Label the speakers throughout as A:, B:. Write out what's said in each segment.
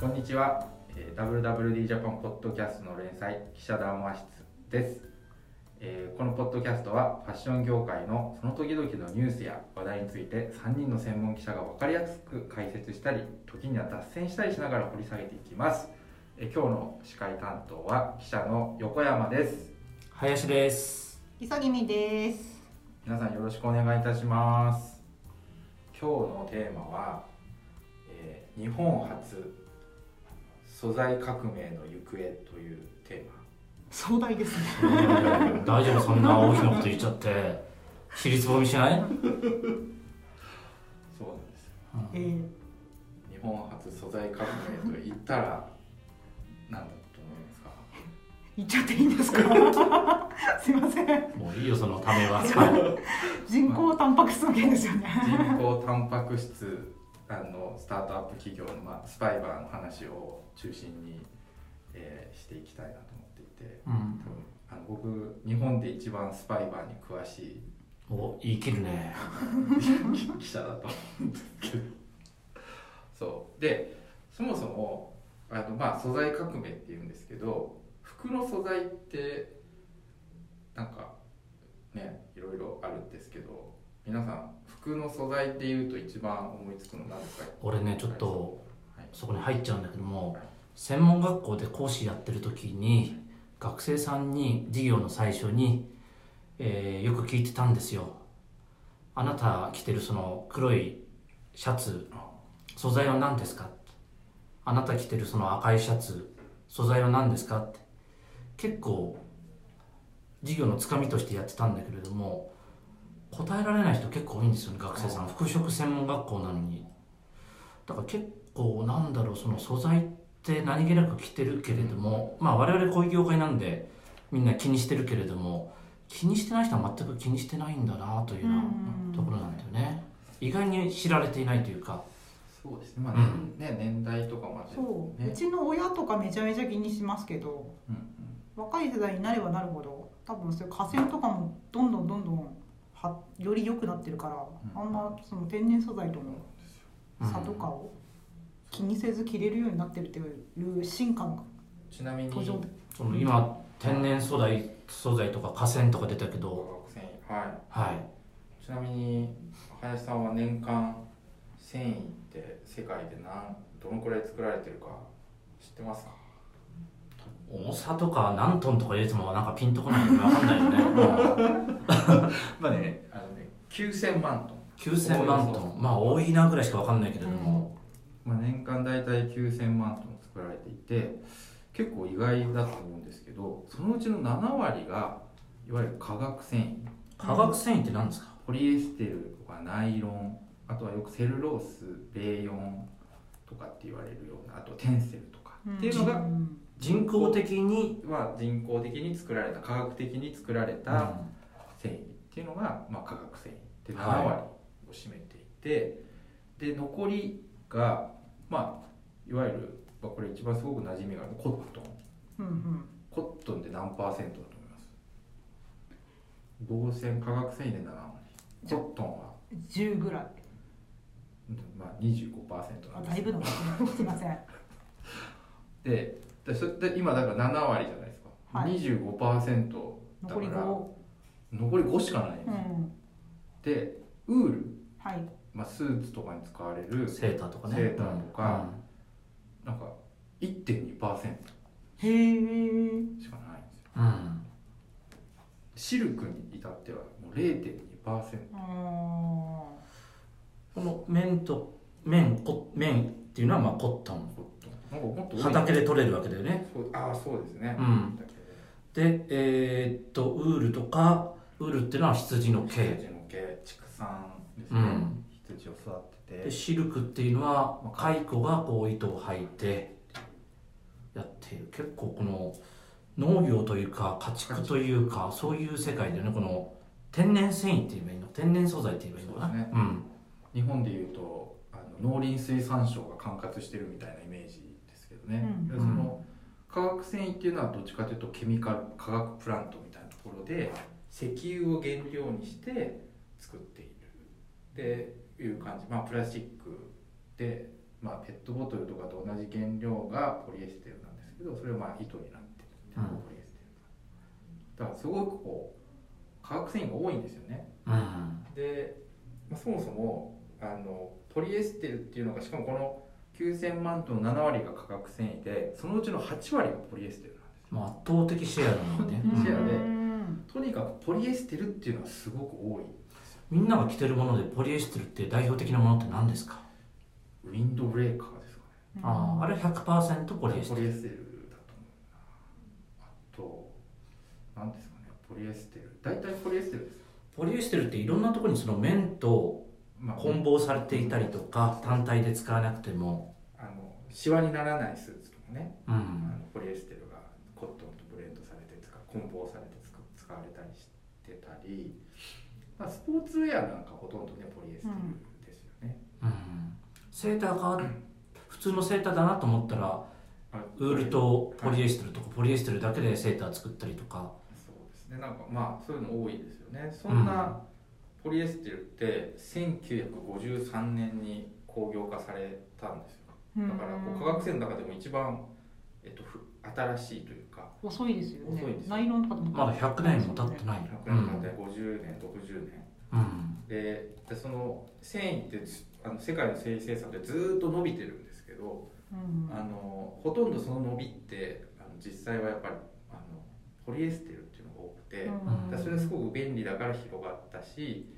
A: こんにちは、えー、WWD ジャパンポッドキャストの連載記者談話室です、えーこのポッドキャストはファッション業界のその時々のニュースや話題について3人の専門記者が分かりやすく解説したり時には脱線したりしながら掘り下げていきます、えー今日の司会担当は記者の横山です。
B: 林です。
C: 急ぎみです。
A: 皆さんよろしくお願いいたします。今日のテーマは、えー日本初素材革命の行方というテーマ
C: 壮大ですね。
B: 大丈夫そんな大きなこと言っちゃって尻つぼみしない？
A: そうなんですよ
C: えー、
A: 日本初素材革命と言ったら何だと思いますか？
C: 言っちゃっていいんですか？すいません。
B: もういいよそのためは。
C: 人工タンパク質の件ですよね。
A: 人工タンパク質あのスタートアップ企業の、まあ、スパイバーの話を中心に、えーしていきたいなと思っていて
B: うん。
A: 多分あの僕日本で一番スパイバーに詳しい
B: お言い切るね。
A: 記者だと思うんですけどそうでそもそもあの、まあ、素材革命っていうんですけど服の素材ってなんかねいろいろあるんですけど皆さん服の素材っていうと一番思いつくの何ですか
B: 俺ねちょっと
A: はい。
B: そこに入っちゃうんだけども、専門学校で講師やってる時に学生さんに授業の最初に、えーよく聞いてたんですよ。あなた着てるその黒いシャツ素材は何ですか？あなた着てるその赤いシャツ素材は何ですか？って。結構授業のつかみとしてやってたんだけれども答えられない人結構多いんですよね学生さん。服飾専門学校なのに。だから結構なんだろうその素材って何気なく着てるけれども、まあ我々こういう業界なんでみんな気にしてるけれども気にしてない人は全く気にしてないんだなというようなところなんだよね。意外に知られていないというか。
A: そうですね,、まあ
B: うん。
A: ね年代とかもあって
C: そう、
A: ね
C: うちの親とかめちゃめちゃ気にしますけど、
A: うんうん。
C: 若い世代になればなるほど、多分そういう河川とかもどんどんどんどんはより良くなってるから、
A: うん。
C: あんまその天然素材との
B: うん。
C: 差とかを気にせず着れるようになってるっていう進化の
A: ちなみに。
B: その今天然素材素材とか河川とか出たけど。
A: はい。
B: はい。
A: ちなみに林さんは年間繊維って世界で何どのくらい作られてるか知ってますか？
B: 重さとか何トンとか入れてもなんかピンとこないので分かんないよね。
A: まあねあのね9000万トン、
B: 9000万トン。まあ多いなぐらいしか分かんないけれども、
A: まあ、年間大体9000万トン作られていて結構意外だと思うんですけどそのうちの7割がいわゆる化学繊維。
B: 化学繊維って何ですか？
A: ポリエステルとかナイロンあとはよくセルロースレーヨンとかって言われるようなあとテンセルとかっていうのが
C: ん
B: 人工的に、
A: は人工的に作られた科学的に作られ
B: う
A: た
B: ん。
A: 繊維っていうのが、まあ、化学繊維で7
B: はい
A: 割を占めていて、で残りが、まあ、いわゆる、まあ、これ一番すごく馴染みがあるコットン。
C: うんうん。
A: コットンで何パーセントだと思います？合成化学繊維で7割コットンは、
C: 10ぐらい。
A: うんまあ、25%なんです
C: あだいぶのすいません。
A: ででそで今だから7割じゃないですか、
C: はい。
A: 25%だ
C: 残り
A: から
C: 5
A: 残り5しかない。んですよ、
C: うん。
A: でウール。
C: はい。
A: まあ、スーツとかに使われる。
B: セーターとかね。
A: セーターとか。なんか1.2%
C: へえ
A: しかないんですよ。
B: うん、うん
A: シルクに至ってはもう0.2%
C: あ
B: この綿と綿こ綿っていうのはまあコットン
A: なんかもっと多い
B: 畑で取れるわけだよね。
A: ああそうですね、
B: うん。
A: で
B: でえーっとウールとかウールっていうのは羊の毛。
A: 羊の毛畜産ですね、
B: うん。
A: 羊を育て
B: で
A: て
B: シルクっていうのは蚕がこう糸を吐いてやっている。結構この農業というか家畜というかそういう世界でね。この天然繊維って言えばいいの？天然素材って言えばいいのかな？
A: そうですね。
B: うん。
A: 日本でいうとあの農林水産省が管轄してるみたいなね、
C: うん。
A: でその化学繊維っていうのはどっちかというとケミカル化学プラントみたいなところで石油を原料にして作っている。っていう感じ。まあプラスチックでまあ、ペットボトルとかと同じ原料がポリエステルなんですけどそれはまあ糸になってる
B: うん。
A: ポリエステルだからすごくこう化学繊維が多いんですよね。
B: うん。
A: で、まあ、そもそもあのポリエステルっていうのがしかもこの9000万トンの7割が化学繊維でそのうちの8割がポリエステルなんですよ。
B: まあ、圧倒的シェアなのね、
A: うんシェアで
C: うん。
A: とにかくポリエステルっていうのはすごく多い
B: みんなが着てるものでポリエステルって代表的なものって何ですか、
A: ウィンドブレーカーですかね。
B: あああれ100%ポリエステル。
A: ポリエステルだと思う。なあと何ですかね。ポリエステル。大体ポリエステルです。よ
B: ポリエステルっていろんなところにその綿と
A: まあ
B: 混紡されていたりとか単体で使わなくても、
A: あのシワにならないスーツとかね、
B: う
A: あの
B: ん、
A: ポリエステルがコットンとブレンドされて使う混紡されて使使われたりしてたり、まあ、スポーツウェアなんかほとんどねポリエステルですよね、
B: うん、セーターが普通のセーターだなと思ったら
A: あ
B: ウールとポリエステルとかポリエステルだけでセーター作ったりとか。
A: そうですね。なんかまあそういうの多いですよね。そんなポリエステルって1953年に工業化されたんですよ。だからこう化学繊維の中でも一番、えっと、ふ新しいというか。
C: 遅いですよね。
A: 遅いです
C: ナイロンとかでも。
B: まだ100年も経ってない、
A: 100年間で50年60年。
B: うん。
A: ででその繊維ってずあの世界の繊維生産でずーっと伸びてるんですけど
C: うん
A: あのほとんどその伸びってあの実際はやっぱりあのポリエステルっていうのが多くて、
C: うん
A: それはすごく便利だから広がったし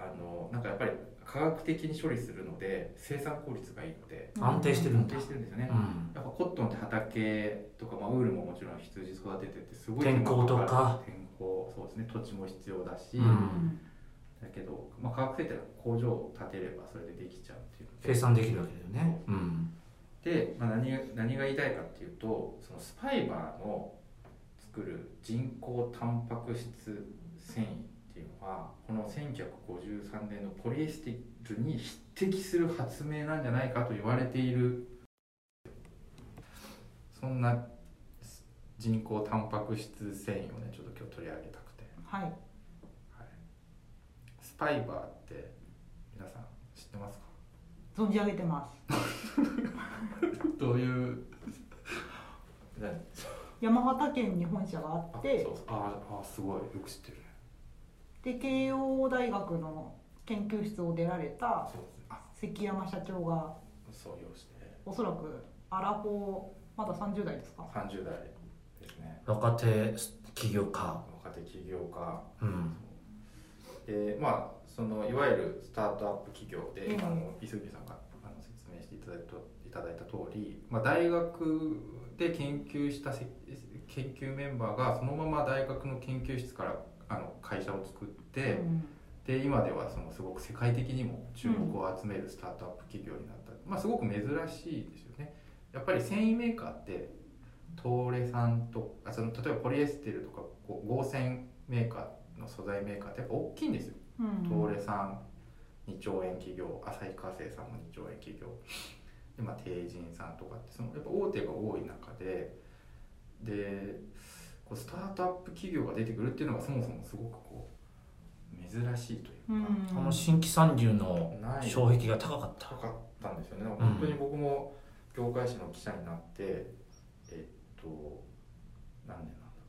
A: あのなんかやっぱり科学的に処理するので生産効率がいいので
B: 安定してる
A: 安定してるんですよね、
B: うん。
A: やっぱコットンって畑とか、まあ、ウールももちろん羊育てててすごい
B: 天候とか。
A: 天候そうですね。土地も必要だし、
B: うん。
A: だけど、まあ、化学製って工場を建てればそれでできちゃうっていうの
B: 計算できるわけだよね。うん。
A: で、まあ、何が何が言いたいかっていうとそのスパイバーの作る人工タンパク質繊維っていうのはこの1953年のポリエステルに匹敵する発明なんじゃないかと言われている。そんな人工タンパク質繊維をねちょっと今日取り上げたくて、
C: はい。
A: はい、スパイバーって皆さん知ってますか？
C: 存じ上げてます。
A: どういう？何
C: 山形県に本社があ
A: あ
C: って。
A: そうそう。ああすごい。よく知ってるね
C: で慶応大学の研究室を出られた関山社長が
A: 創業して。
C: おそらくアラフォーまだ30代ですか
A: ？30代ですね。
B: 若手起業家。
A: 若手起業家。
B: うん。
A: でまあそのいわゆるスタートアップ企業で、
C: うん。
A: あの磯木さんがあの説明していただいたいただいた通り、まあ、大学で研究したせ研究メンバーがそのまま大学の研究室からあの会社を作って、
C: うん
A: で今ではそのすごく世界的にも注目を集めるスタートアップ企業になった、まあ、すごく珍しいですよね。やっぱり繊維メーカーって東レ酸とあその例えばポリエステルとかこう合成メーカーの素材メーカーってやっぱ大きいんですよ。
C: うん
A: 東レ酸2兆円企業旭化成さんも2兆円企業。で、まあ、帝人さんとかってそのやっぱ大手が多い中ででスタートアップ企業が出てくるっていうのがそもそもすごくこう珍しいというか、
C: うん。
B: あの新規参入の
A: ない
B: 障壁が高かった。
A: 高かったんですよね。本当に僕も業界誌の記者になってえっと何年なんだ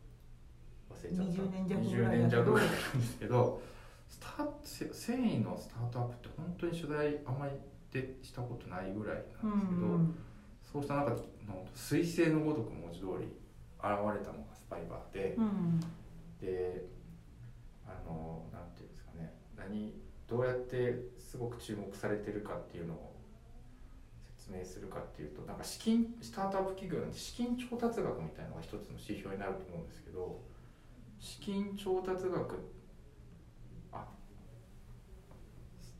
A: 忘れちゃった。
C: 20年弱ぐ
A: 20
C: らいだけど
A: 年弱ぐらいなんですけどスタートせ繊維のスタートアップって本当に取材あんまりでしたことないぐらいなんですけど、
C: うん。
A: そうした中での彗星のごとく文字通り現れたのがスパイバーで、
C: うん。
A: であのなんていうんですかね。何どうやってすごく注目されてるかっていうのを説明するかっていうとなんか資金スタートアップ企業なんて資金調達額みたいなのが一つの指標になると思うんですけど資金調達額あ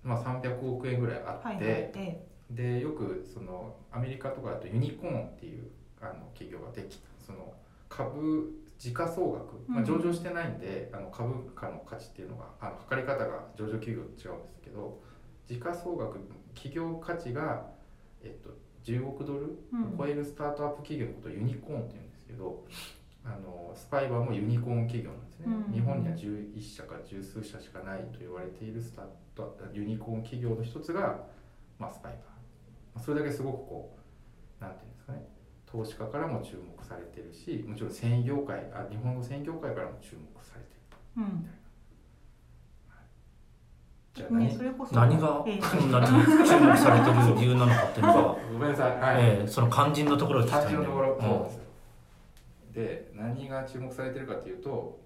A: まあ300億円ぐらいあって、
C: はいはいえ
A: でよくそのアメリカとかだとユニコーンっていうあの企業ができた。その株時価総額、まあ、
C: うん
A: 上場してないんで、あの株価の価値っていうのがあの測り方が上場企業と違うんですけど時価総額企業価値が、えっと、10億ドルを
C: うん。
A: 超えるスタートアップ企業のことをユニコーンって言うんですけどあのスパイバーもユニコーン企業なんですね、
C: うん。
A: 日本には11社か十数社しかないと言われているスタートユニコーン企業の一つが、まあ、スパイバー。まあそれだけすごくこうなんていうんですかね投資家からも注目されてるしもちろん繊維業界あ日本の繊維業界からも注目されてる。
C: うん。
A: じゃあ何、
C: ね、それこそ
B: 何が
C: ええ。
B: そんなに注目されてる理由なのかっていうのが、
A: ごめんなさい。はい、
B: ええその肝心のところを聞きたいんだよ
A: 肝心のところ、
B: うん
A: ですよ。で何が注目されてるかというと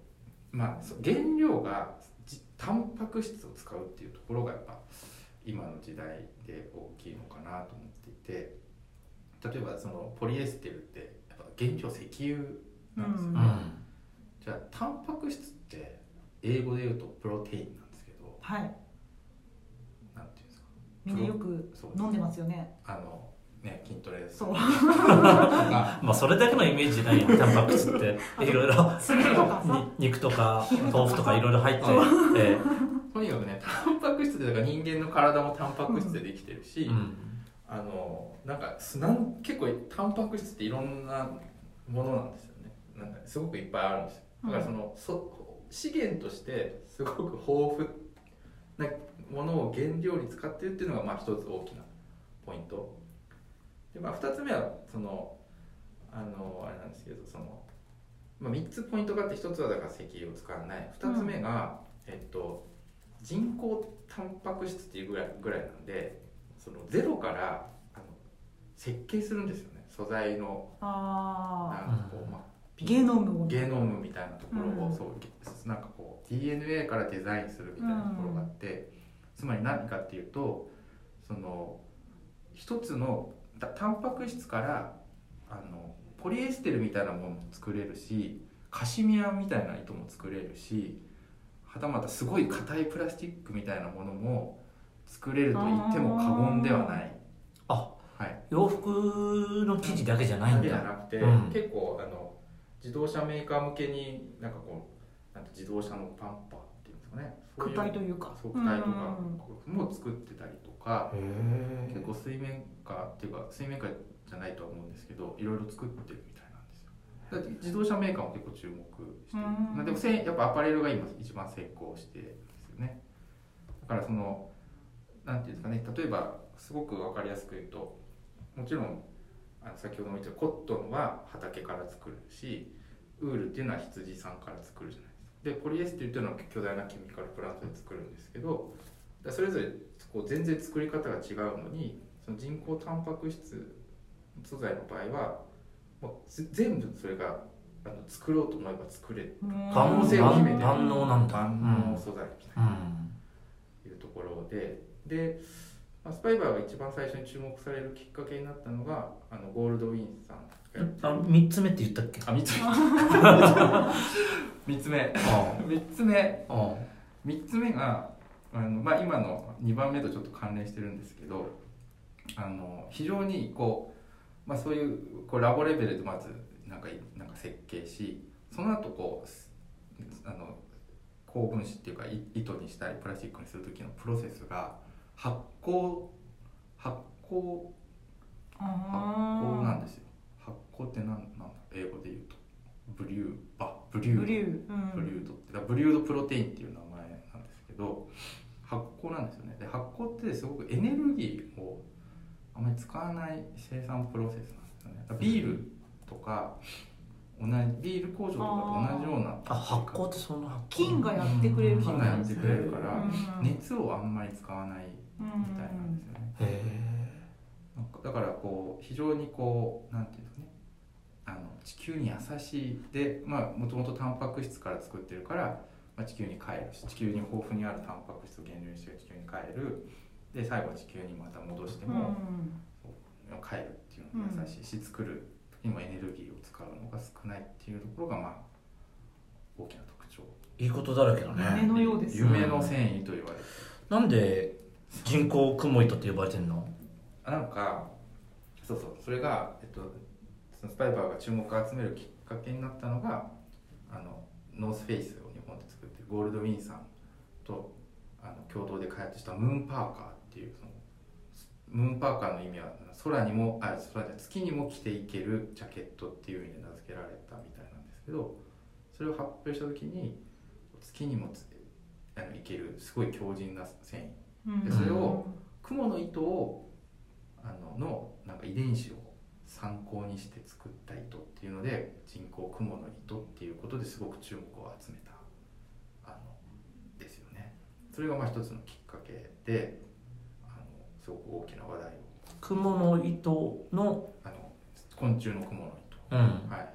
A: まあそ原料がじタンパク質を使うっていうところがやっぱ今の時代で大きいのかなと思っていて例えばそのポリエステルってやっぱ原料石油なんですよ。ね、
B: うん。
A: じゃあタンパク質って英語で言うとプロテインなんですけど
C: はい。
A: なんていうんですか？
C: みんなよく飲んでますよね。
A: あのね筋トレです。
C: そう。
A: が
B: まあそれだけのイメージないよ。タンパク質って。いろいろ。肉とか豆腐とかいろいろ入って、え
A: とにかくねタンパク質でだから人間の体もタンパク質でできてるし、
B: えうん
A: あのなんかすなん結構タンパク質っていろんなものなんですよね。なんかすごくいっぱいあるんですよ。だからその、そ資源としてすごく豊富なものを原料に使ってるっていうのがまあ一つ大きなポイント。で、まあ、二つ目はそのあのあれなんですけどその、まあ、3つポイントがあって一つはだから石油を使わない。二つ目が、えっと人工タンパク質っていうぐらいぐらいなんでそのゼロからあの設計するんですよね。素材の
C: あ
A: なんかこう、まあ
C: あゲノムを
A: ゲノムみたいなところを、
C: うん。
A: そうなんかこう DNA からデザインするみたいなところがあって、つまり何かっていうとその一つのタタンパク質からあのポリエステルみたいなものも作れるしカシミヤみたいな糸も作れるしはたまたすごい硬いプラスチックみたいなものも作れると言っても過言ではない。
B: あ
A: はい。
B: 洋服の生地だけじゃないん
A: だ。けじゃ
B: だ
A: なくて、
B: うん。
A: 結構あの自動車メーカー向けになんかこうなんて自動車のパンパーっていうんですかね。そういう
C: 躯体というか
A: そう躯体とか
C: うん
A: も作ってたりとか、
B: へ
A: 結構水面下っていうか水面下じゃないとは思うんですけどいろいろ作ってるみたいなんですよ。だって自動車メーカーも結構注目してる、でもせんやっぱアパレルが今一番成功してるんですよね。だからそのなんていうんですかね。例えばすごく分かりやすく言うともちろんあの先ほども言ったコットンは畑から作るしウールっていうのは羊さんから作るじゃないですか。でポリエステルっていうのは巨大なケミカルプラントで作るんですけどそれぞれこう全然作り方が違うのにその人工タンパク質素材の場合はもうぜ全部それがあの作ろうと思えば作れる。
C: うん。
A: 可能性を秘めてる。
B: 万能なんだ。
A: 万能素材みたいな。
B: うん。
A: いうところでで、まあ、スパイバーが一番最初に注目されるきっかけになったのがあのゴールドウィンさん
B: あ
A: る。
B: 3つ目って言ったっけ？
A: あ三つ目。三つ目。
B: あ
A: 三つ目。
B: あ
A: 三つ目があの、まあ、今の2番目とちょっと関連してるんですけどあの非常にこう、まあ、そういうこうラボレベルでまずなんかなんか設計しその後こうすあの高分子っていうかい糸にしたりプラスチックにする時のプロセスが発酵発酵発酵なんですよ発酵って何なんだ英語で言うとブリューあブリュード
C: ブリュー、うん、
A: ブリュードってブリュードプロテインっていう名前なんですけど発酵なんですよねで発酵ってすごくエネルギーをあまり使わない生産プロセスなんですよねビールとか同じビール工場とかと同じような
B: あ発酵ってそんな発酵。
C: 菌がやってくれる
A: 菌がやってくれるから
C: うん。
A: 熱をあんまり使わないみたいなんですよね。
B: へえ
A: なんかだからこう非常にこうなんていうんですかね。あの地球に優しいでまあもともとタンパク質から作ってるから、まあ、地球に帰るし地球に豊富にあるタンパク質を原料にして地球に帰る。で最後は地球にまた戻して
C: うん
A: も、帰るっていうのが優しい。し、作る時にもエネルギーを使うのが少ないっていうところがまあ大きな特徴。
B: いいことだらけだ
C: 夢
B: ね
C: のようです
A: 夢の繊維と言われてる。
B: なんで人工クモ糸って呼ばれてんの？
A: あなんかそうそう。それが、えっと、そのスパイバーが注目を集めるきっかけになったのがあのノースフェイスを日本で作ってゴールドウィンさんとあの共同で開発したムーンパーカーっていうそのムーンパーカーの意味は空にもあ空じゃ月にも着ていけるジャケットっていう意味で名付けられたみたいなんですけどそれを発表した時に月にもつあのいけるすごい強靭な繊維でそれを雲の糸をあの伝子を参考にして作った糸っていうので人工クモの糸っていうことですごく注目を集めたあのですよね。それがまあ一つのきっかけであのすごく大きな話題を。
B: 雲の糸の
A: あの昆虫のクモの糸。
B: うん。
A: はい、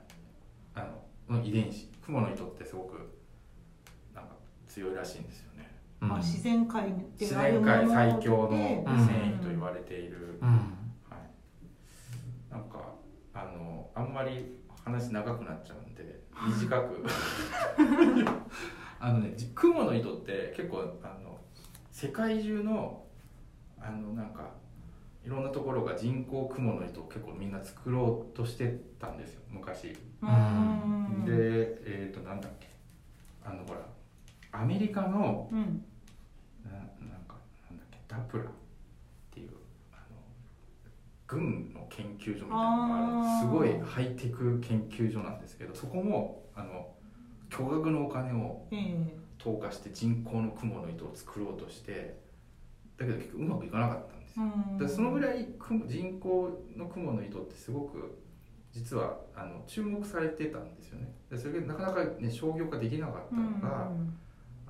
A: あのの遺伝子。クモの糸ってすごくなんか強いらしいんですよ
C: まあ、自然界で
A: 自
C: あるもの
A: 然界最強の繊維と言われている、
B: うん。
A: はい、なんかあのあんまり話長くなっちゃうんで短く。あのねじクモの糸って結構あの世界中のあのなんかいろんなところが人工クモの糸を結構みんな作ろうとしてたんですよ昔。
C: うん。
A: でえっ、となんだっけ。あのほらアメリカの
C: うん
A: ななんかなんだっけダプラっていうあの軍の研究所みたいなのがある。すごいハイテク研究所なんですけどそこもあの巨額のお金を
C: ええ。
A: 投下して人工の雲の糸を作ろうとしてだけど結局うまくいかなかったんですよ。
C: うん。
A: でそのぐらい雲人工の雲の糸ってすごく実はあの注目されてたんですよね。でそれがなかなか、ね、商業化できなかったのが、
C: うん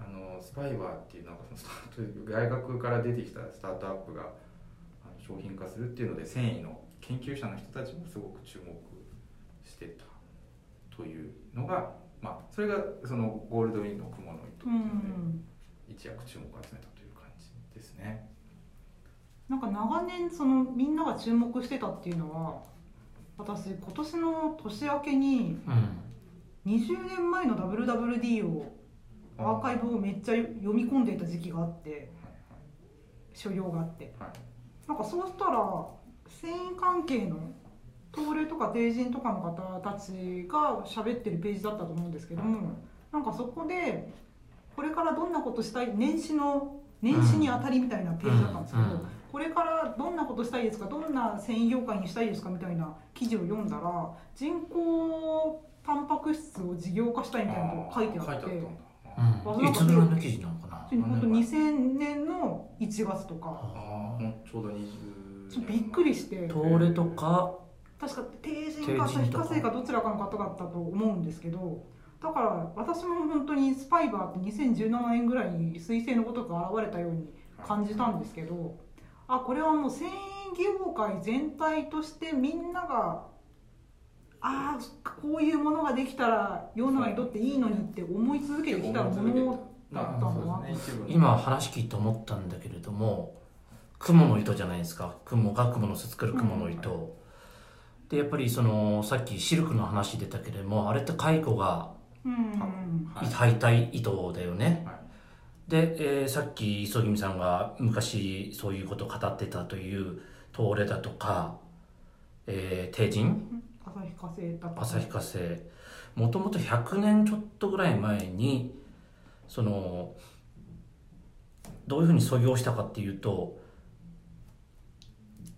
A: あのスパイバーっていうなんかそのスタート大学から出てきたスタートアップが商品化するっていうので繊維の研究者の人たちもすごく注目してたというのが、まあ、それがそのゴールドウィンの雲の糸って
C: う
A: いうので
C: ん
A: 一躍注目を集めたという感じですね。
C: なんか長年そのみんなが注目してたっていうのは私今年の年明けに
B: うん
C: 20年前の WWD をアーカイブをめっちゃ読み込んでいた時期があって所要があって。
A: はい。はい
C: なんかそうしたら繊維関係の東レとか帝人とかの方たちが喋ってるページだったと思うんですけどもなんかそこでこれからどんなことしたい年始の年始にあたりみたいなページだったんですけど、
B: うん。
C: これからどんなことしたいですかどんな繊維業界にしたいですかみたいな記事を読んだら人工タンパク質を事業化したいみたいなことが書いてあって
B: うん。いつぐらいの記事なのかな？
C: 本当2000年の1月とか。
A: ああちょうど20
C: ちょっとびっくりして。
B: 東レとか。
C: 確か帝人か
B: 帝人とか
C: 旭化成かどちらかの方だったと思うんですけどだから私も本当にスパイバーって2017年ぐらいに彗星のごとく現れたように感じたんですけどあこれはもう繊維業界全体としてみんながああこういうものができたら世の中にとっていいのにって思い続けてきたものだったんだな
A: まあそうですね
B: 今話聞いて思ったんだけれども雲の糸じゃないですか。雲が雲の巣作る雲の糸、でやっぱりそのさっきシルクの話出たけれどもあれって蚕が
C: うん。うん
A: はい
B: 糸だよね、
A: はい。
B: で、えーさっき磯君さんが昔そういうことを語ってたという東レだとか、えー、帝人？
C: 旭化成だった。
B: 旭化成もともと100年ちょっとぐらい前にそのどういうふうに創業したかっていうと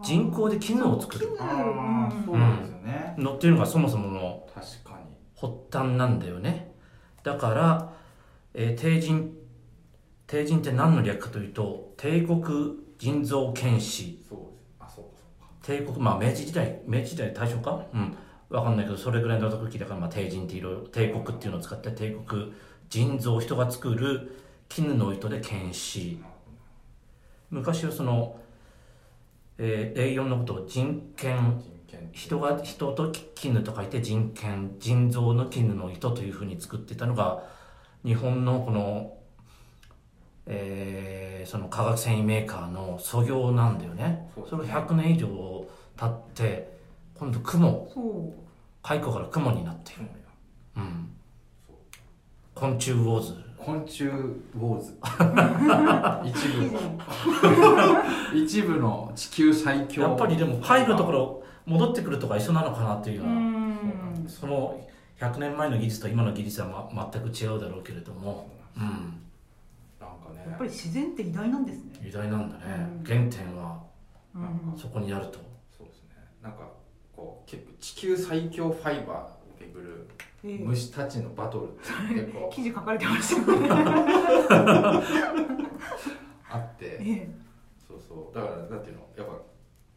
B: 人工で絹を作る。
C: そう
A: あそうなん。ですよね、
B: のっていうのがそもそもの
A: 確かに。
B: 発端なんだよね。だから、えー、帝人帝人って何の略かというと帝国人造剣士。
A: そうです
B: 帝国まあ明治時代明治時代大正か？うん。わかんないけどそれぐらいの時だからまあ帝人っていろいろ帝国っていうのを使って帝国人造人が作る絹の糸で剣士。昔はその、えー、A4 のことを人権
A: 人
B: が人と絹と書いて人権人造の絹の糸というふうに作ってたのが日本のこの、えーその化学繊維メーカーの創業なんだよね。それ
A: そうですね。
B: 100年以上経って今度雲。蚕から雲になっている、うん、昆虫ウォーズ。
A: 昆虫ウォーズ。一部の。一部の地球最強。
B: やっぱりでも入るところ戻ってくるとか一緒なのかなっていうよ
C: う
B: うな、
C: ん
B: その100年前の技術と今の技術は、ま、全く違うだろうけれども、うん、
C: やっぱり自然って偉大なんですね。
B: 偉大なんだね、
C: うん。
B: 原点は
C: うん。
B: そこにあると。
A: そうですね。なんかこう結構地球最強ファイバーを巡る
C: ええ。
A: 虫たちのバトルって結構
C: 記事書かれてましたよね。
A: あって。
C: ええ。
A: そうそう。だからなんていうの？やっぱ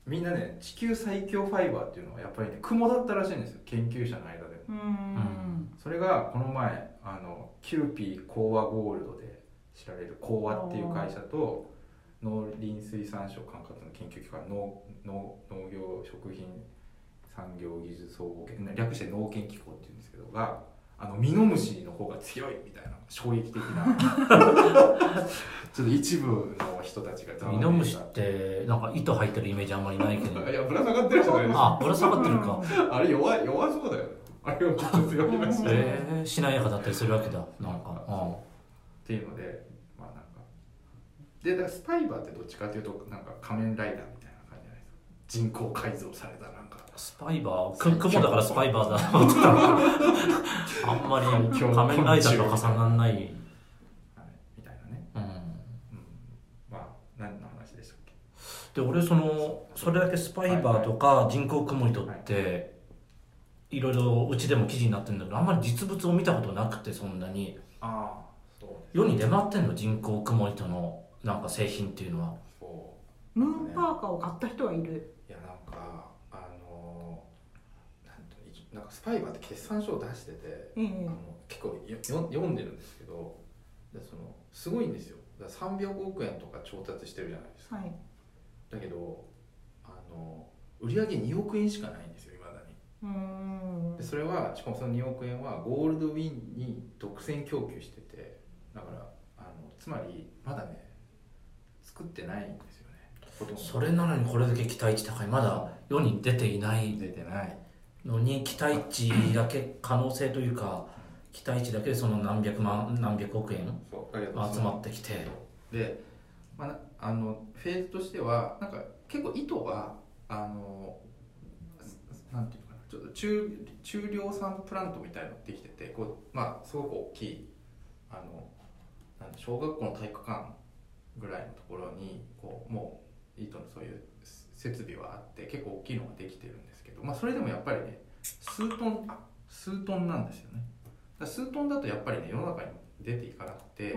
A: みんなね地球最強ファイバーっていうのはやっぱりね蜘蛛だったらしいんですよ。研究者の間で
C: うーん。
A: それがこの前あのキューピーコーワゴールドで知られるコーワっていう会社と農林水産省管轄の研究機関農農農業食品産業技術総合研略して農研機構っていうんですけどがあのミノムシの方が強いみたいな衝撃的な ちょっと一部の人たちが
B: ミノムシってなんか糸入ってるイメージあんまりないけど。
A: いやぶら下がってるじゃないですか
B: あぶら下がってるか。
A: あれ弱い弱そうだよ。ねあれはちょっと強いらし。い、
B: えー、しなやかだったりするわけだなんか。
A: っていうのででだからスパイバーってどっちかというとなんか仮面ライダーみたいな感じじゃないですか。人工改造されたなんか。
B: スパイバー？く雲だからスパイバーだ。と思ってたあんまり仮面ライダーと重ならない、
A: はい、みたいなね、
B: うん、
A: うん、まあ何の話でしたっけ？
B: で俺そのそれだけスパイバーとか人工雲糸っていろいろうちでも記事になってるんだけどあんまり実物を見たことなくてそんなに。
A: ああそう
B: 世に出回ってんの人工なんか製品っていうのは。
A: そ
C: ムーンパーカーを買った人はいる。
A: ういやなんかあのなんていうのなんかスパイバーって決算書を出してて
C: ええ。
A: あの結構よよ読んでるんですけどでそのすごいんですよ。だから300億円とか調達してるじゃないですか。
C: はい。
A: だけどあの売上2億円しかないんですよいまだに。
C: うーん。
A: でそれはしかもその2億円はゴールドウィンに独占供給しててだからあのつまりまだね作ってないんですよね。ほとんど。
B: それなのにこれだけ期待値高い。まだ世に出ていない。
A: 出てない。
B: のに期待値だけ可能性というか期待値だけでその何百万何百億円集まってきて。
A: で、まあな、あのフェーズとしてはなんか結構意図はあのなんていうのかな。ちょっと中中量産プラントみたいなのできててこうまあすごく大きいあの小学校の体育館ぐらいのところにこうもう糸のそういう設備はあって結構大きいのができてるんですけど、まあ、それでもやっぱりね数トンあ数トンなんですよね。だ数トンだとやっぱりね世の中に出ていかなくて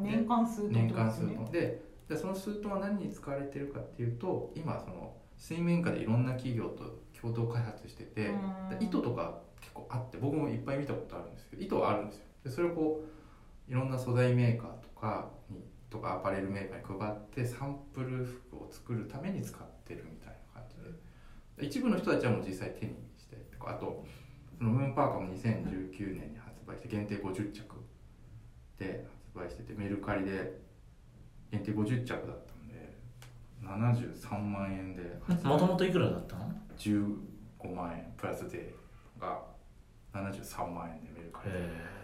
C: 年間数と
A: 年間数
C: ですね。
A: トン。ででその数トンは何に使われてるかっていうと今その水面下でいろんな企業と共同開発してて糸とか結構あって僕もいっぱい見たことあるんですけど糸はあるんですよ。でそれをこういろんな素材メーカーとかにとかアパレルメーカーに配ってサンプル服を作るために使ってるみたいな感じで。一部の人たちはもう実際手にしてあとそのムーンパーカーも2019年に発売して限定50着で発売しててメルカリで限定50着だったんで73万円で
B: もともといくらだったの
A: ？15万円。プラス税が73万円でメルカリで。
B: へ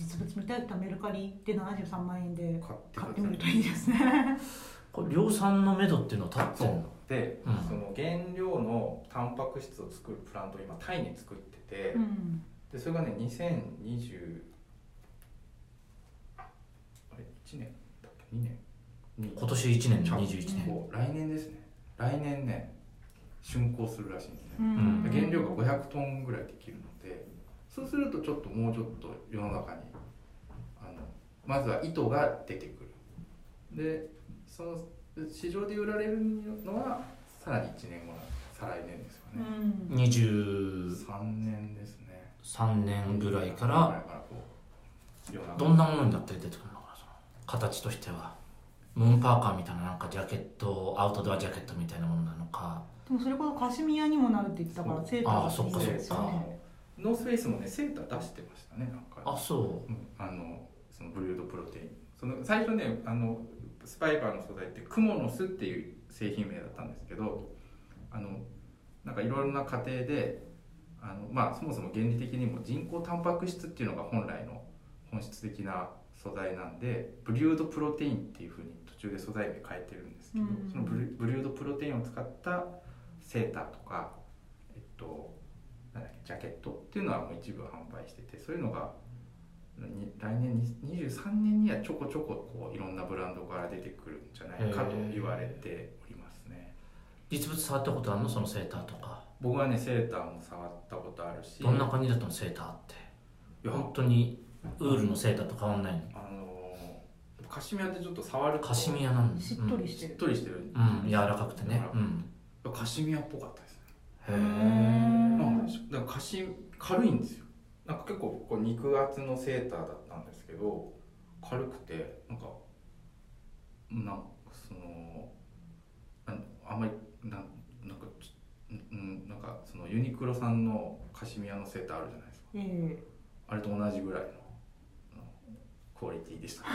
C: 実物見たいったらメルカリで73万円で
A: 買って
C: みるといいですね。
B: ーこれ量産のめどっていうのは立ってんの。
A: で、
B: うん
A: その原料のタンパク質を作るプラントを今タイに作ってて、
C: うん。
A: でそれがね2020あれ1年だっけ？2年。に
B: 今年1年
A: 着
B: 21年。
A: 来年ですね。来年ね竣工するらしいんですね、
B: ん。
A: で原料が500トンぐらいできるのでそうするとちょっともうちょっと世の中にまずは糸が出てくる。でその市場で売られるのはさらに1年後の再来年ですよ
C: う
A: ね、
C: ん
B: 23
A: 3年ですね。
B: 年ぐらいか
A: ぐ
B: らどんなものになって出てくるのかなその形としては。ムーンパーカーみたいななんかジャケットアウトドアジャケットみたいなものなのか。
C: でもそれこそカシミヤにもなるって言ってたから
A: そう。
C: セーター
B: ああそっか
C: いいですよね
A: ノースフェイスもねセーター出してましたねなんか。
B: あそ
A: うん。あのそのブリュードプロテイン。その最初ねあのスパイバーの素材ってクモの巣っていう製品名だったんですけどあのなんかいろいろな過程であのまあそもそも原理的にも人工タンパク質っていうのが本来の本質的な素材なんでブリュードプロテインっていうふうに途中で素材名変えてるんですけど、
C: うん。
A: そのブリブリュードプロテインを使ったセーターとかえっとなんだっけジャケットっていうのはもう一部販売しててそういうのがに来年に23年にはちょこちょここういろんなブランドから出てくるんじゃないかと言われておりますね。
B: 実物触ったことあるの？そのセーターとか。
A: 僕はねセーターも触ったことあるし。
B: どんな感じだったの？セーターって。
A: いや
B: 本当にウールのセーターと変わんないの？
A: あのーカシミヤってちょっと触ると
B: カシミヤなんだ。
C: しっとりし
A: してっ
C: る
A: とりしてる。
B: うん、柔らかくてね。うん。
A: カシミヤっぽかったですね。
B: へ
C: へ
B: え
A: なんでしょうだからカシ軽いんですよなんか結構こう肉厚のセーターだったんですけど軽くてなんかなんかそのああんまりなんなんかちうんなんかそのユニクロさんのカシミヤのセーターあるじゃないですか。
C: え
A: あれと同じぐらいのクオリティでした。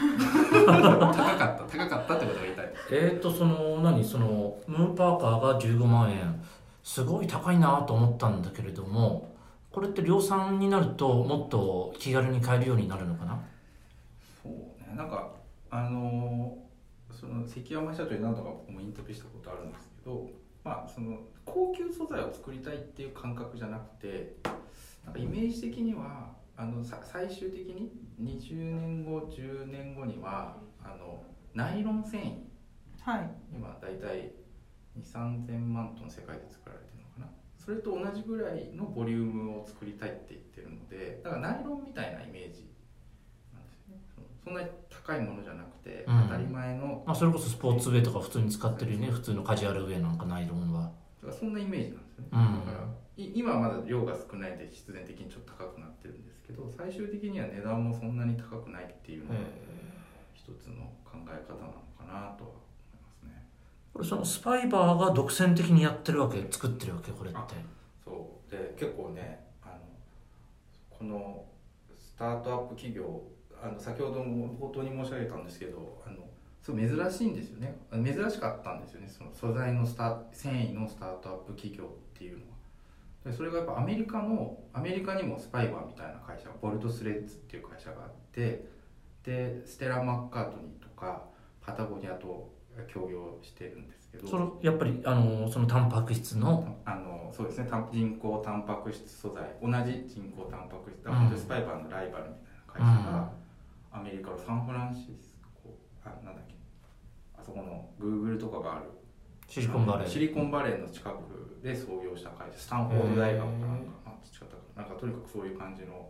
A: 高かった高かったってことが言いたい
B: えーとその何？そのムーンパーカーが15万円。すごい高いなと思ったんだけれどもこれって量産になるともっと気軽に買えるようになるのかな？
A: そうね。なんかあのその関山社長に何度か僕もインタビューしたことあるんですけどまあその高級素材を作りたいっていう感覚じゃなくてなんかイメージ的にはあのさ最終的に20年後10年後にはあのナイロン繊維。
C: はい。
A: 今大体2 3 0 0 0万トン世界で作られてそれと同じぐらいのボリュームを作りたいって言ってるのでだからナイロンみたいなイメージなんですよね。そんなに高いものじゃなくて、
B: うん。
A: 当たり前の
B: まあ、それこそスポーツウェアとか普通に使ってるよね普通のカジュアルウェアなんかナイロンは。
A: だからそんなイメージなんですよね、
B: うん。
A: だからい今はまだ量が少ないで必然的にちょっと高くなってるんですけど最終的には値段もそんなに高くないっていうのが一つの考え方なのかなとは
B: これそのスパイバーが独占的にやってるわけ作ってるわけこれって。
A: そう。で結構ねあのこのスタートアップ企業あの先ほども冒頭に申し上げたんですけどあのすごい珍しいんですよね。珍しかったんですよね。その素材のスタ繊維のスタートアップ企業っていうのは。でそれがやっぱアメリカのアメリカにもスパイバーみたいな会社ボルトスレッズっていう会社があってでステラ・マッカートニーとかパタゴニアと協業してるんですけど。
B: そのやっぱりあのそのタンパク質の？
A: あのそうですね。人工タンパク質素材。同じ人工タンパク質だ。
B: うん。
A: 本当にスパイバーのライバルみたいな会社が、アメリカのサンフランシスコあなんだっけ。あそこのグーグルとかがある。
B: シリコンバレー。
A: シリコンバレーの近くで創業した会社。スタンフォード大学かなんかあ違ったかな。なんかとにかくそういう感じの。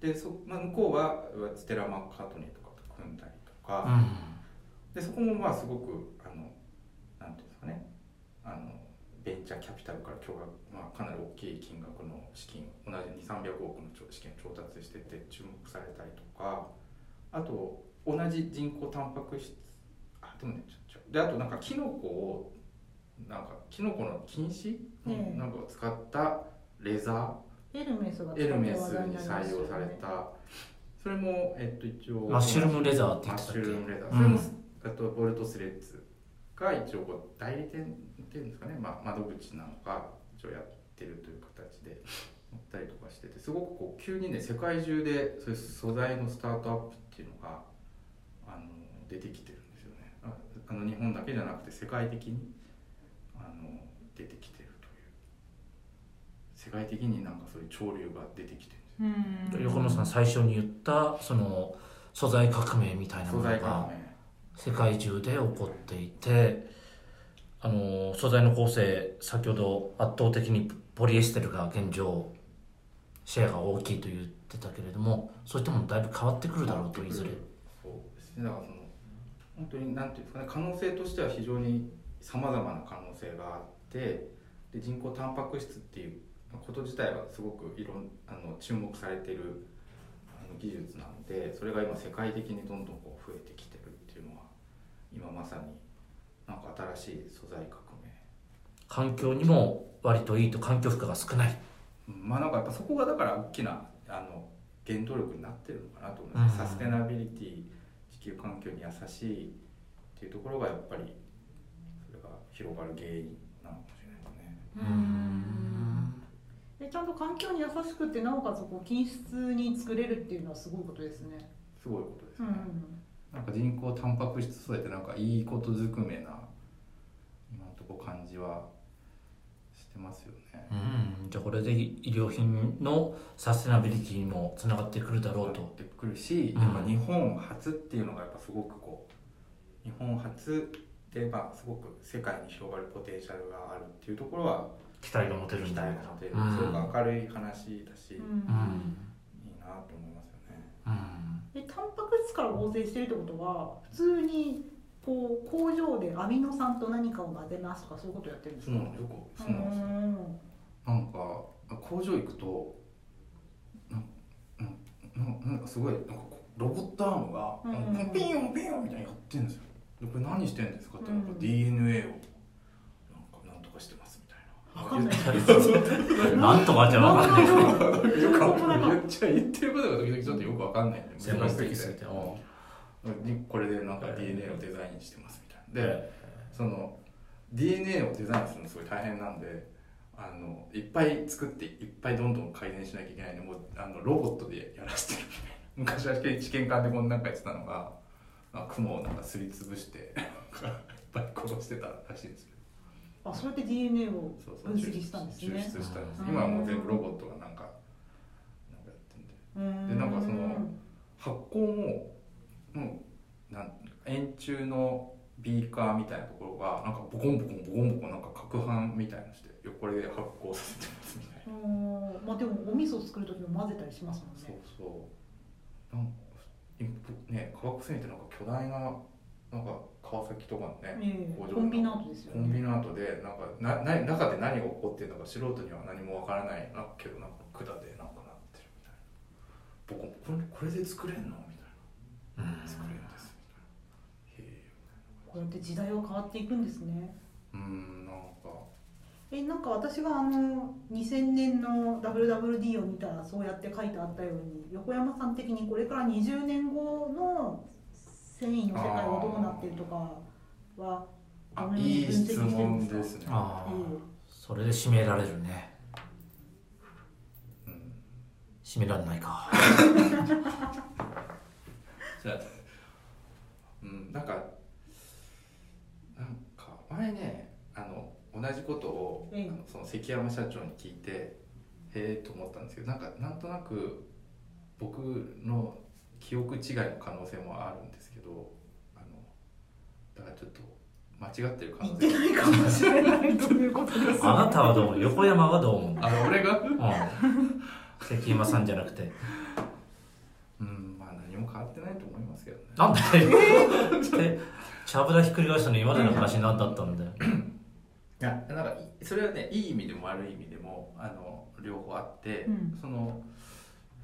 A: でそ、まあ、向こうはステラ・マッカートニーとかと組んだりとか、
B: うん
A: でそこもまあすごくあのなんていうんですかね。あのベンチャーキャピタルから巨額、まあ、かなり大きい金額の資金同じ2300億の資金調達してて注目されたりとかあと同じ人工タンパク質あでもねちょちょであとなんかキノコをなんかキノコの菌糸
C: ええ。
A: なんかを使ったレザ
C: エルメスが
A: ーエルメスに採用され
C: ね
A: た。それもえっと一応
B: マッシュルームレザーって言
A: マッ
B: ってたっけ？
A: シュルームレザー、
B: うん。
A: それもあとボルトスレッズが一応こう代理店っていうんですかね、まあ、窓口なのか一応やってるという形で持ったりとかしててすごくこう急にね世界中でそういう素材のスタートアップっていうのがあの出てきてるんですよね。ああの日本だけじゃなくて世界的にあの出てきてるという。世界的になんかそういう潮流が出てきてるんですよ。
C: うん。
B: 横野さん最初に言ったその素材革命みたいなも
A: 素
B: のが
A: 材革命
B: 世界中で起こっていてあの素材の構成先ほど圧倒的にポリエステルが現状シェアが大きいと言ってたけれどもそういったものだいぶ変わってくるだろうといずれ
A: そうですね。だからその本当になんていうんですかね可能性としては非常にさまざまな可能性があってで人工タンパク質っていうこと自体はすごくいろんあの注目されているあの技術なのでそれが今世界的にどんどんこう増えてきて今まさになんか新しい素材革命。
B: 環境にも割といいと環境負荷が少ない。
A: うんまあなんかやっぱそこがだから大きなあの原動力になってるのかなと思います、
B: うん。
A: サステナビリティ地球環境に優しいっていうところがやっぱりそれが広がる原因なのかもしれないですね
C: うん。でちゃんと環境に優しくてなおかつこう均質に作れるっていうのはすごいことですね。
A: すごいことですね、
C: うん
A: なんか人工タンパク質素材ってなんかいいことずくめな今のところ感じはしてますよね。
B: うんじゃあこれで医療品のサステナビリティにもつながってくるだろう
A: なっ
B: と
A: てくるし、
B: うん。
A: やっぱ日本初っていうのがやっぱすごくこう日本初でまあすごく世界に広がるポテンシャルがあるっていうところは
B: 期待が持てる
A: 期
B: んじゃないかと
A: 待が持てる、
B: うん。
A: すごく明るい話だし、いい
C: うん。
B: うん
A: なと思いますよね。
B: うん
C: から合成してるってことは普通にこう工場でアミノ酸と何かを混ぜますとかそういうことやってるんですか？
A: そうなのよくそうなんですよ。
C: ん。
A: なんか工場行くとなんなんなんかすごいなんかロボットアームが、
C: うん
A: なんかピヨンピヨンみたいにやってるんですよ。でこれ何してんですかって
C: うん。
A: DNA をなんかなんとかしてますみたいな
C: わかんない。
B: なんとかじゃわかんない。けど
A: よくわかんない言っちゃ言ってることが時々ちょっとよくわかんないんで
B: 専門的すぎて
A: うんこれでなんか DNA をデザインしてますみたいなで
B: で
A: その DNA をデザインするのすごい大変なんであのいっぱい作っていっぱいどんどん改善しなきゃいけないんでもうあのロボットでやらせてるみたいな。昔は試験管でこんなんかやってたのがあ雲をなんかすりつぶしていっぱい殺してたらしいんですけど
C: あそうやって DNA を分析したんですね。
A: 抽出したんです。
C: うん
A: 今はもう全部ロボットがなんかなんかやってんで。
C: うん
A: でなんかその発酵ももうなん円柱のビーカーみたいなところがなんかボコンボコンボコンボコンなんか攪拌みたいなのしていやこれで発酵させてますみたいな、
C: うんまあでもお味噌作る時も混ぜたりしますもん
A: そう
C: ね
A: そう。なんかいね化学繊維ってなんか巨大ななんか川崎とかのね
C: ええ
A: 工場
C: コンビナートですよ
A: コンビ
C: ね
A: ナートでなんかなな中で何が起こってるのか素人には何もわからないなけどなんか管でなんかなってるみたいな。ボコンこれこれで作れんのみたいな。作れるんですみたいな。へえ。
C: こうやって時代は変わっていくんですね。
A: うーんなんか。
C: えなんか私があの2000年の WWD を見たらそうやって書いてあったように横山さん的にこれから20年後の繊維の世界はどうなってるとかはど
A: あ
C: のように
A: いい
C: 分析してる
A: 質問
C: んですか
A: ね。
B: ああ
C: え
B: それで締められるね。
A: うん。
B: 締められないか。
A: じゃあうんなんかなんか前ねあの同じことを、
C: ええ。
A: あのその関山社長に聞いてへえと思ったんですけどなんかなんとなく僕の記憶違いの可能性もあるんですけどあのだからちょっと間違ってる可能性。
C: てないかもしれないということです
B: あなたはどう思う？横山はどう思う？
A: あの俺が？
B: うん。関山さんじゃなくて。
A: うんまあ何も変わってないと思いますけどね。
B: なんで？でちゃぶ台ひっくり返したの今までの話何だったんだよ。
A: いやなんかいそれはねいい意味でも悪い意味でもあの両方あって、
C: うん。
A: その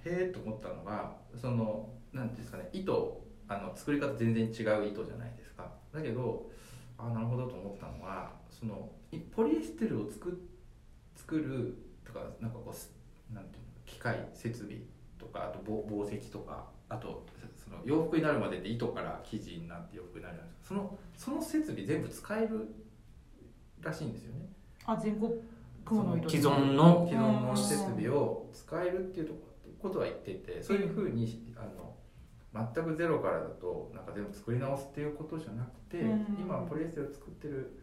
A: へえと思ったのがそのなんていうんですかね糸あの作り方全然違う糸じゃないですか。だけどあなるほどと思ったのはそのいポリエステルを作っ作るとかなんかこうすなんていうの機械設備とかあと紡紡績とかあとその洋服になるまでで糸から生地になって洋服になるじゃないですか。そのその設備全部使えるらしいんですよね。
C: あ全国雲の糸
B: 既存の
A: 既存の設備を使えるっていうとことは言っててそういうふうにあの全くゼロからだとなんか全部作り直すっていうことじゃなくて
C: うん
A: 今ポリエステルを作ってる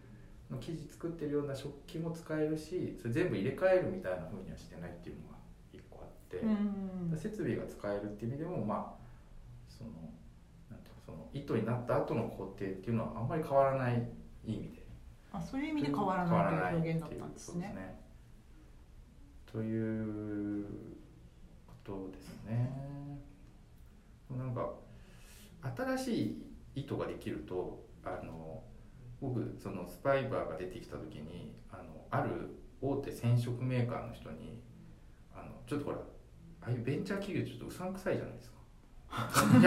A: の生地作ってるような食器も使えるしそれ全部入れ替えるみたいなふうにはしてないっていうのが一個あって、
C: うん
A: 設備が使えるっていう意味でもまあそのなんていうのその糸になった後の工程っていうのはあんまり変わらないいい意味で
C: あそういう意味で変わらないという表現だったんですね。
A: ということですね。新しい糸ができるとあの僕そのスパイバーが出てきた時にあのある大手染色メーカーの人にあのちょっとほらああいうベンチャー企業ちょっとうさんくさいじゃないですか。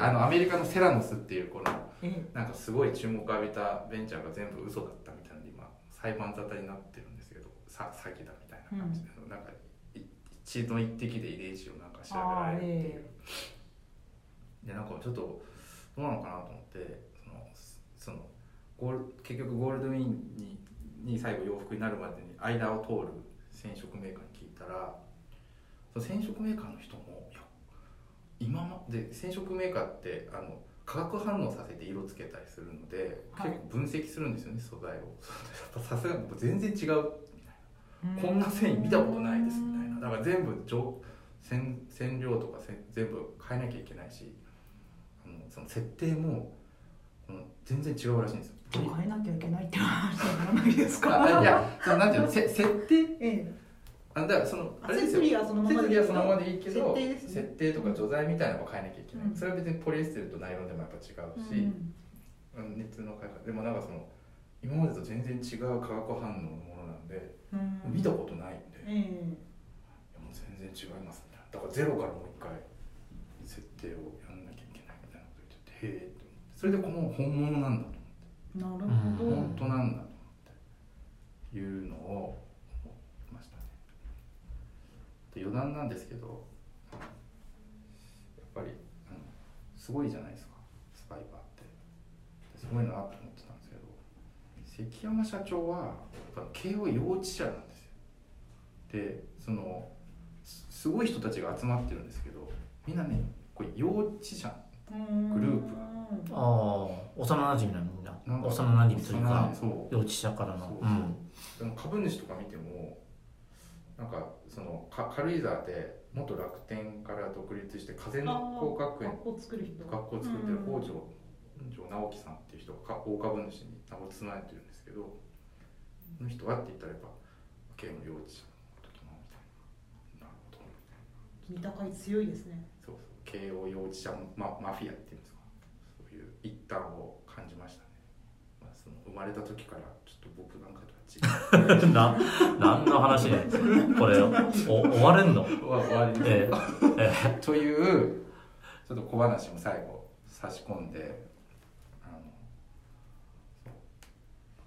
A: あのアメリカのセラノスっていうこの
C: え
A: なんかすごい注目を浴びたベンチャーが全部嘘だったみたいな今裁判沙汰になってるんですけどさ詐欺だみたいな感じで、なんかい一度一滴で遺伝子をなんか調べられるっていう、でなんかちょっとどうなのかなと思ってそのそのゴール結局ゴールドウィンにに最後洋服になるまでに間を通る染色メーカーに聞いたらその染色メーカーの人もいや今まで染色メーカーってあの化学反応させて色つけたりするので、
C: はい。
A: 結構分析するんですよね素材を。さすがに全然違う。みたいな、
C: え
A: こんな繊維見たことないですみたいな。だから全部上染染料とかせ全部変えなきゃいけないしその設定も、うん、全然違うらしいんですよ。
C: 変えなきゃいけないって話にならないですか？
A: あいやそのなんていうの？せ設定？
C: ええ。
A: あだからその
C: あ
A: あれですよ。
C: 設備はそのままでいいけど。
A: 設備はそのままでいいけど
C: 設定ね。
A: とか除剤みたいなのを変えなきゃいけない、
C: うん。
A: それは別にポリエステルとナイロンでもやっぱ違うし、
C: うん。
A: うん熱の変え方でもなんかその今までと全然違う化学反応のものなんで、
C: うん。
A: 見たことないんで、い
C: え。
A: やもう全然違いますみたいな。だからゼロからもう一回設定をやんえそれでこの本物なんだと
C: えなるほど、
B: うん
A: 本当なんだと思っていうのを思いましたね。で余談なんですけどやっぱりあのすごいじゃないですか。スパイバーって。ですごいなと思ってたんですけど関山社長は慶応幼稚舎なんですよ。でそのすすごい人たちが集まってるんですけどみんなねこれ幼稚舎グループ
B: ああ幼馴染なんだ
A: なんか
B: 幼馴染というか
A: そう
B: 幼稚舎からの。
A: そう
B: う。ん。
A: でも株主とか見てもなんかそのか軽井沢で元楽天から独立して風の工学園
C: 学校作る人。
A: 学校を作ってる
C: うん
A: 北条北条直樹さんっていう人がか大株主に名を連ねてるんですけどその人はって言ったらやっぱ慶応の幼稚舎の時もみたいな。なるほど
C: 君高い強いですね
A: 慶応幼稚舎ママフィアっていうんですか。そういう一端を感じましたね、まあ、その生まれた時からちょっと僕なんかとは違う。
B: な何の話？ねこれお終われんの？
A: は終わり。
B: ええ。え
A: というちょっと小話も最後差し込んで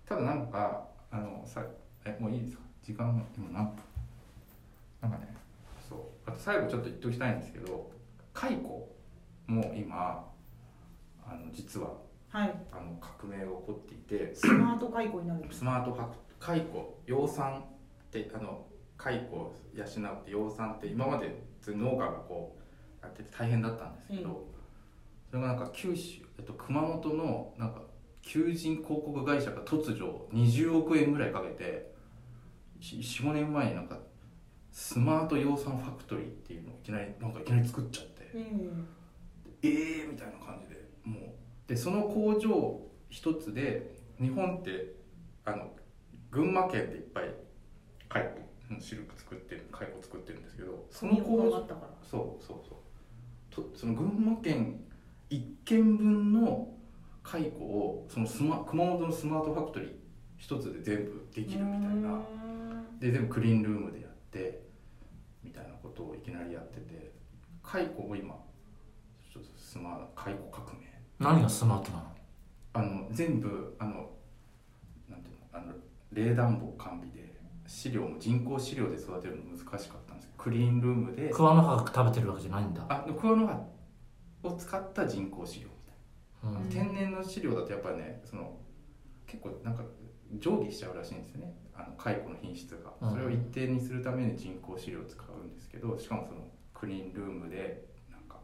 A: ただなんかあのさえもういいですか？時間今何分？なんかねそう。あと最後ちょっと言っておきたいんですけど解雇も今あの実は
C: はい。
A: あの革命が起こっていて
C: スマート解雇になる
A: スマート解雇養蚕ってあの解雇を養うって養蚕って今まで農家がこうやってて大変だったんですけど、
C: うん。
A: それがなんか九州、えっと、熊本のなんか求人広告会社が突如20億円ぐらいかけて45年前になんかスマート養蚕ファクトリーっていうのをいきなりなんかいきなり作っちゃって。
C: え
A: えーみたいな感じでもう。でその工場一つで日本ってあの群馬県でいっぱい蚕うんシルク作ってる蚕作ってるんですけどその工場
C: があったから。
A: そうそうそう。とその群馬県一軒分の蚕をそのスマ熊本のスマートファクトリー一つで全部できるみたいな。で全部クリーンルームでやってみたいなことをいきなりやってて蚕も今ちょっとスマ蚕革命。
B: 何がスマートなの？
A: あの全部あのなんていうのあの冷暖房完備で飼料も人工飼料で育てるの難しかったんです。クリーンルームで
B: 桑の葉食べてるわけじゃないんだ。
A: あクワノハを使った人工飼料みたいな。
B: うん。
A: 天然の飼料だとやっぱりねその結構なんか上下しちゃうらしいんですよね。あの蚕の品質が。
B: うん。
A: それを一定にするために人工飼料を使うんですけどしかもそのクリーンルームでなんか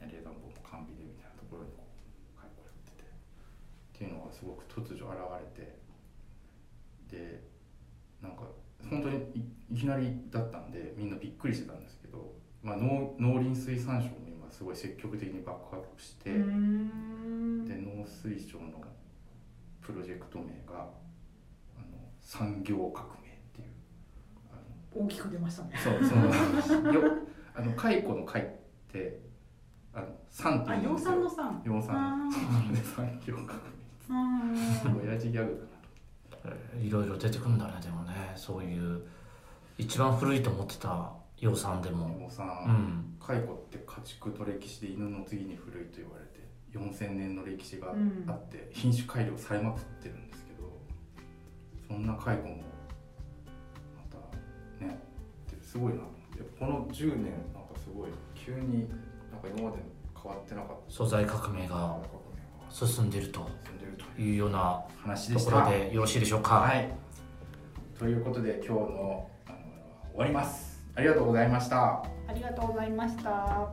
A: ね冷暖房も完備でみたいなところにこう蚕やってて。っていうのがすごく突如現れて。でなんか本当にいいきなりだったんでみんなびっくりしてたんですけど、まあ、農農林水産省も今すごい積極的にバックアップして、で農水省のプロジェクト名があの産業革命っていうあ
C: 大きく出ましたね。
A: のそうそのよ あの蚕の蚕ってあの産って
C: あ養
A: 言うん。ですよ
C: 蚕の産
A: 養蚕
C: あ
A: で産業革命
C: ー。
A: 親父ギャグかな。
B: えーいろいろ出てくるんだねでもね。そういう一番古いと思ってた養蚕でも。
A: 養蚕
B: うん。
A: 蚕って家畜と歴史で犬の次に古いと言われて4000年の歴史が
C: うん。
A: あって品種改良されまくってるんですけどそんな蚕もまたねすごいなこの10年なんかすごい急になんか今まで変わってなかった。
B: 素材革命が進んでると。
A: 進んでると
B: いう。ような
A: 話で
B: ところでよろしいでしょうか、
A: はい。ということで今日のあの終わります。ありがとうございました。
C: ありがとうございました